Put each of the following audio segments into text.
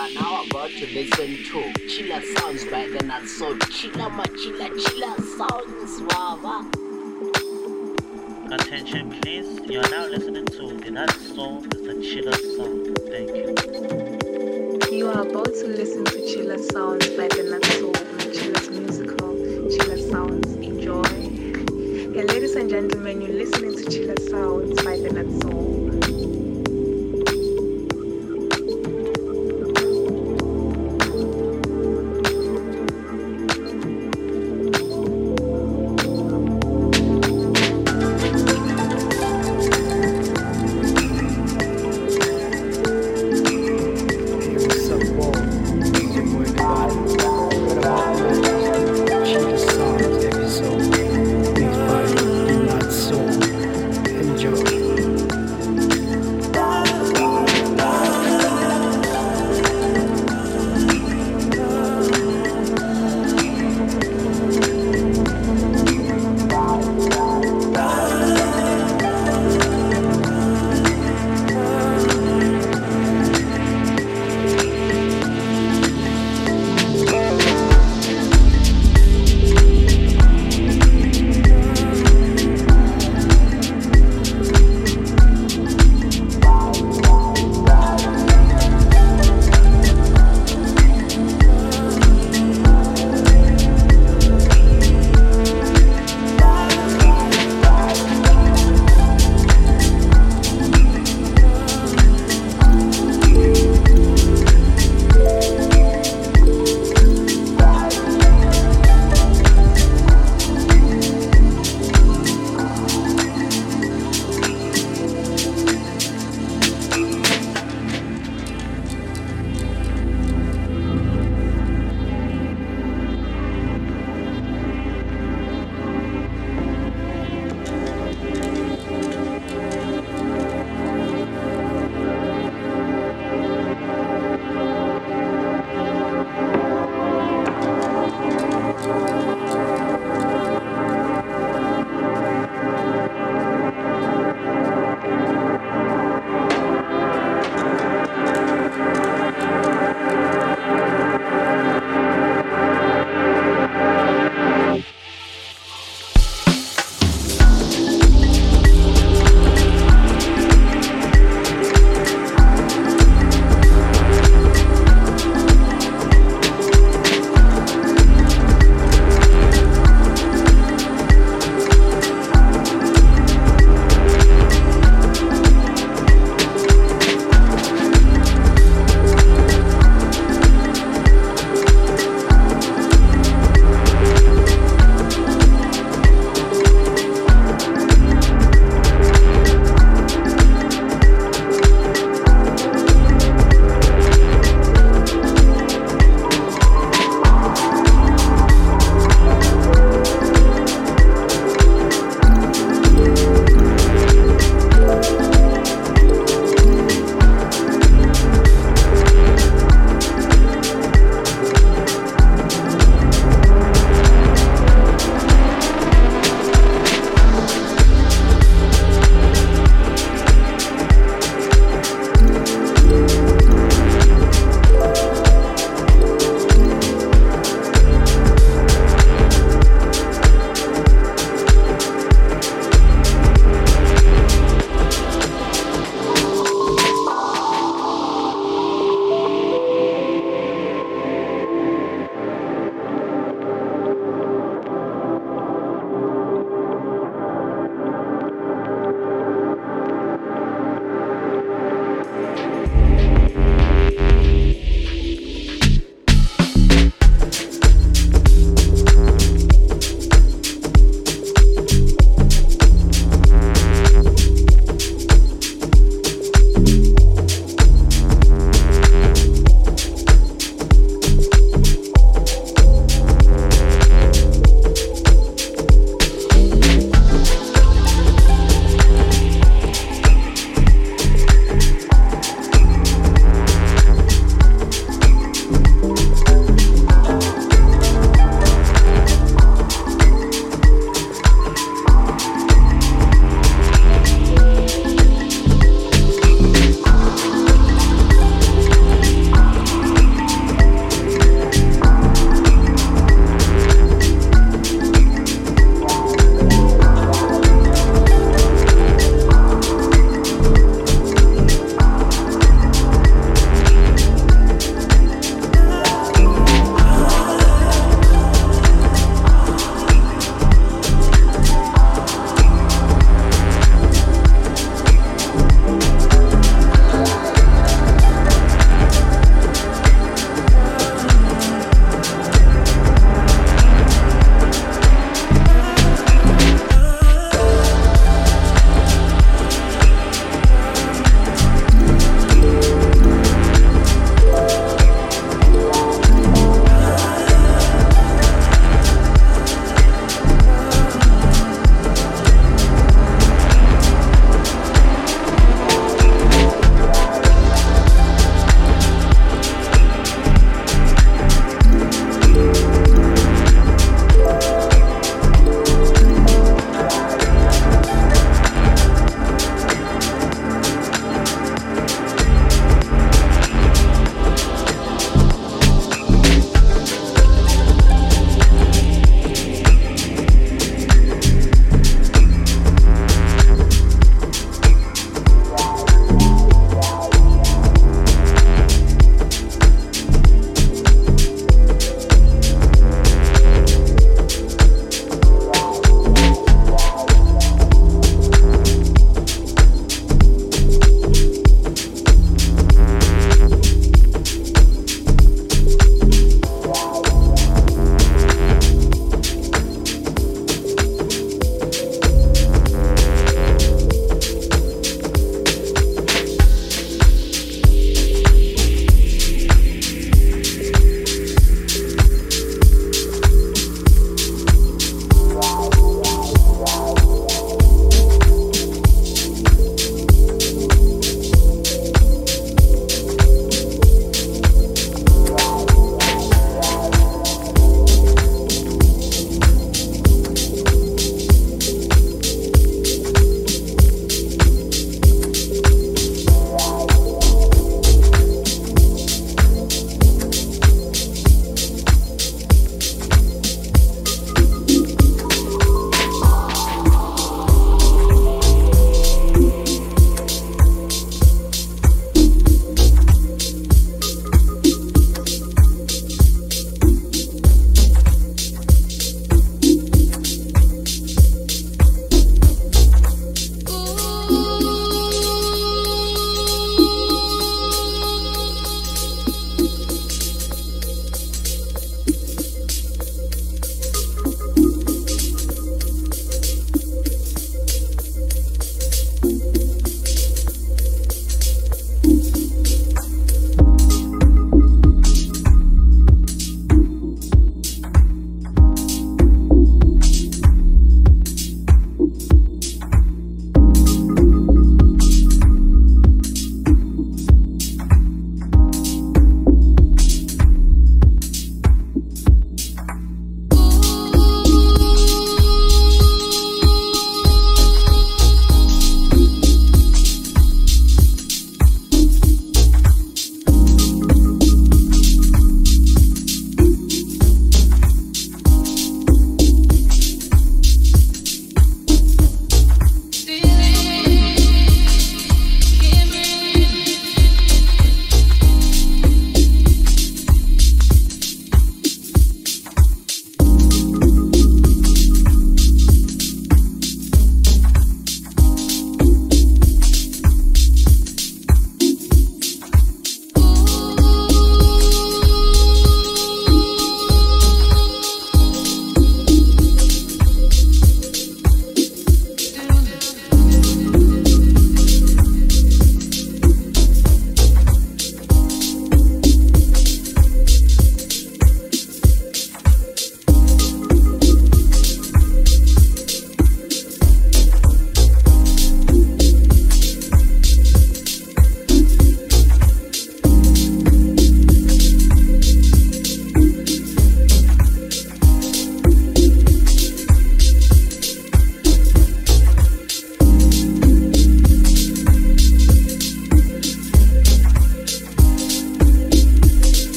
are now about to listen to Chillas Sounds by DeNutzSoul. Chiller Machilla Chillas Sounds, Wawa. Attention please, you are now listening to DeNutzSoul with the Chiller Sound. Thank you. You are about to listen to Chillas Sounds by DeNutzSoul, Chiller's musical, Chillas Sounds. Enjoy. Yeah, ladies and gentlemen, you're listening to Chillas Sounds by the Nut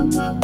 Somewhere.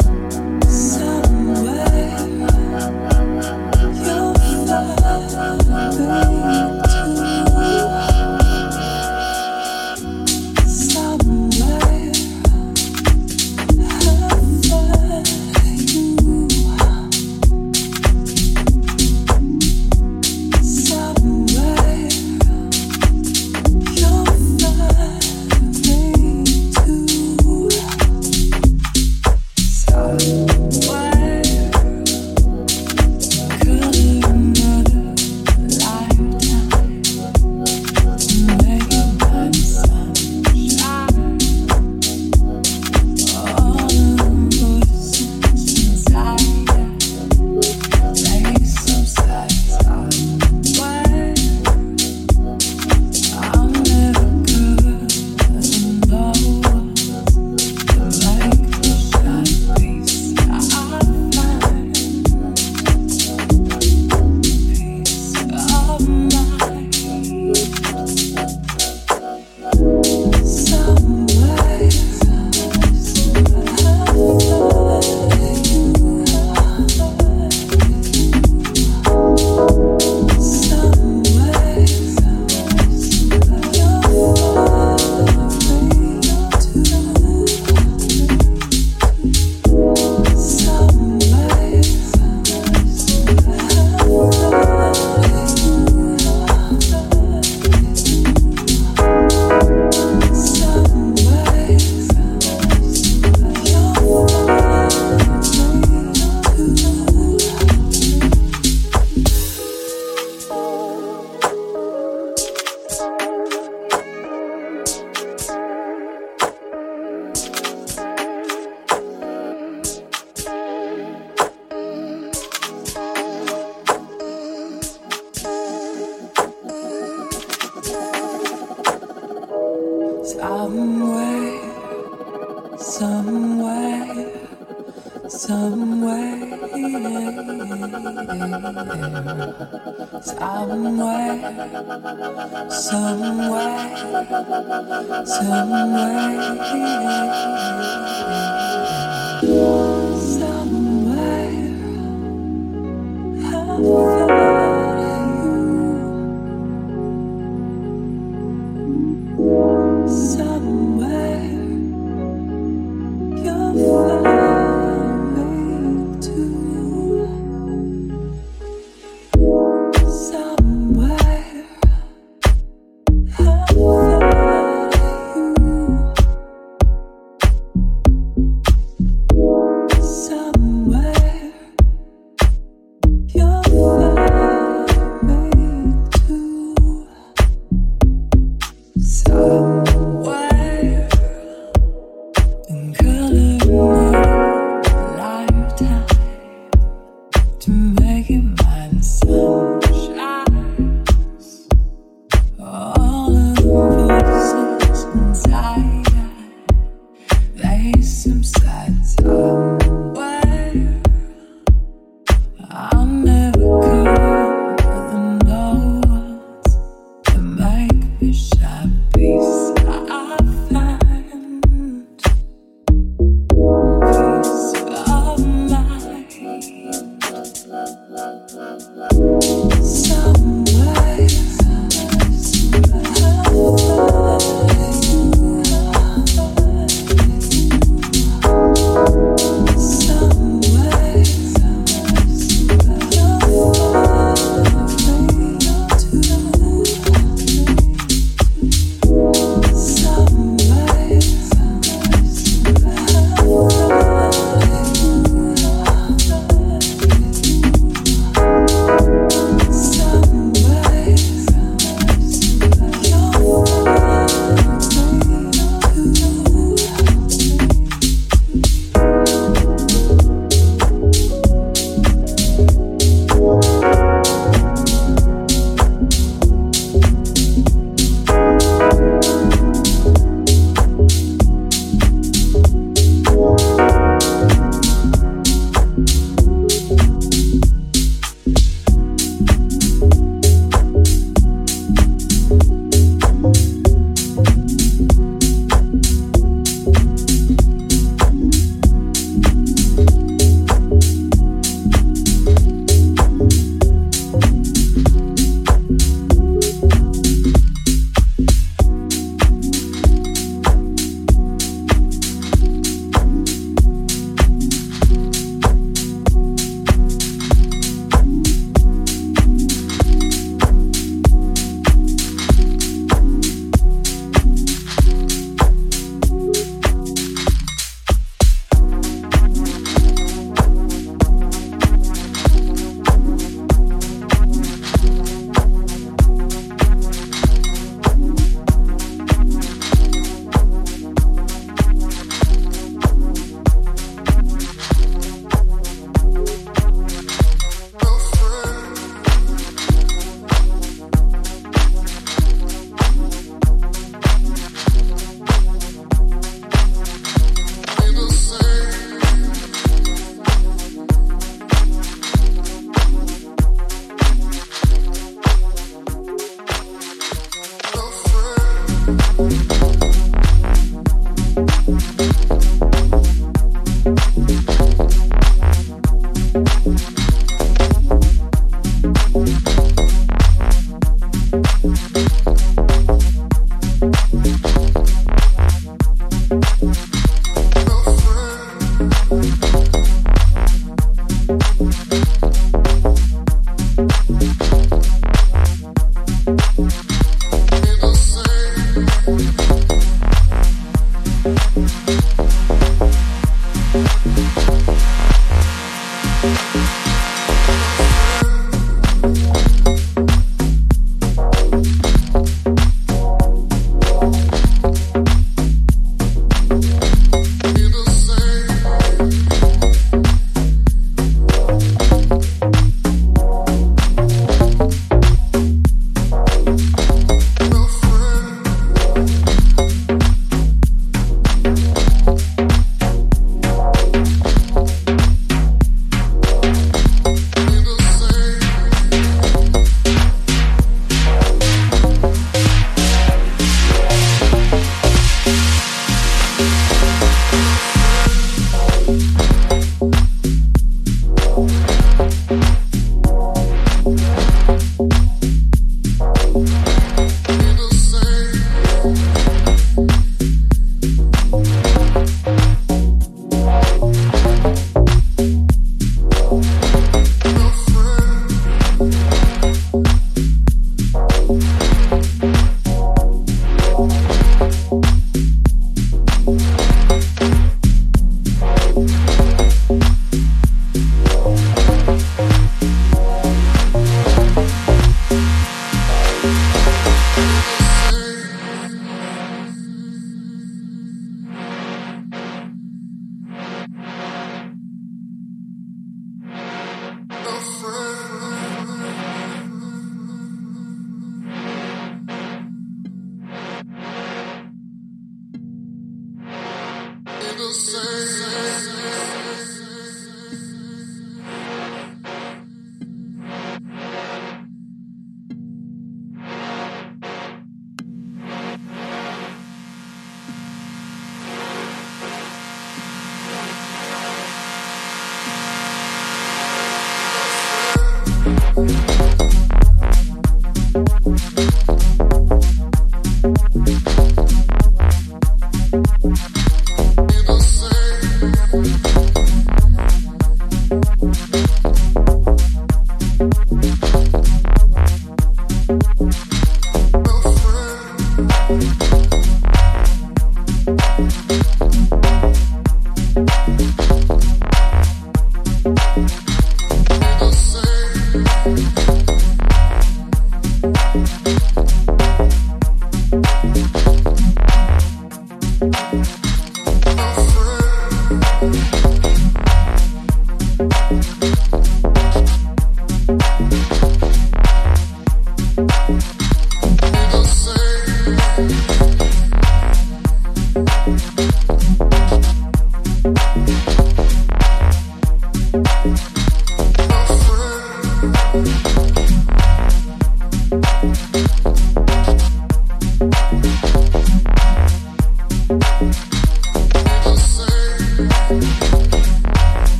So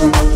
Thank you.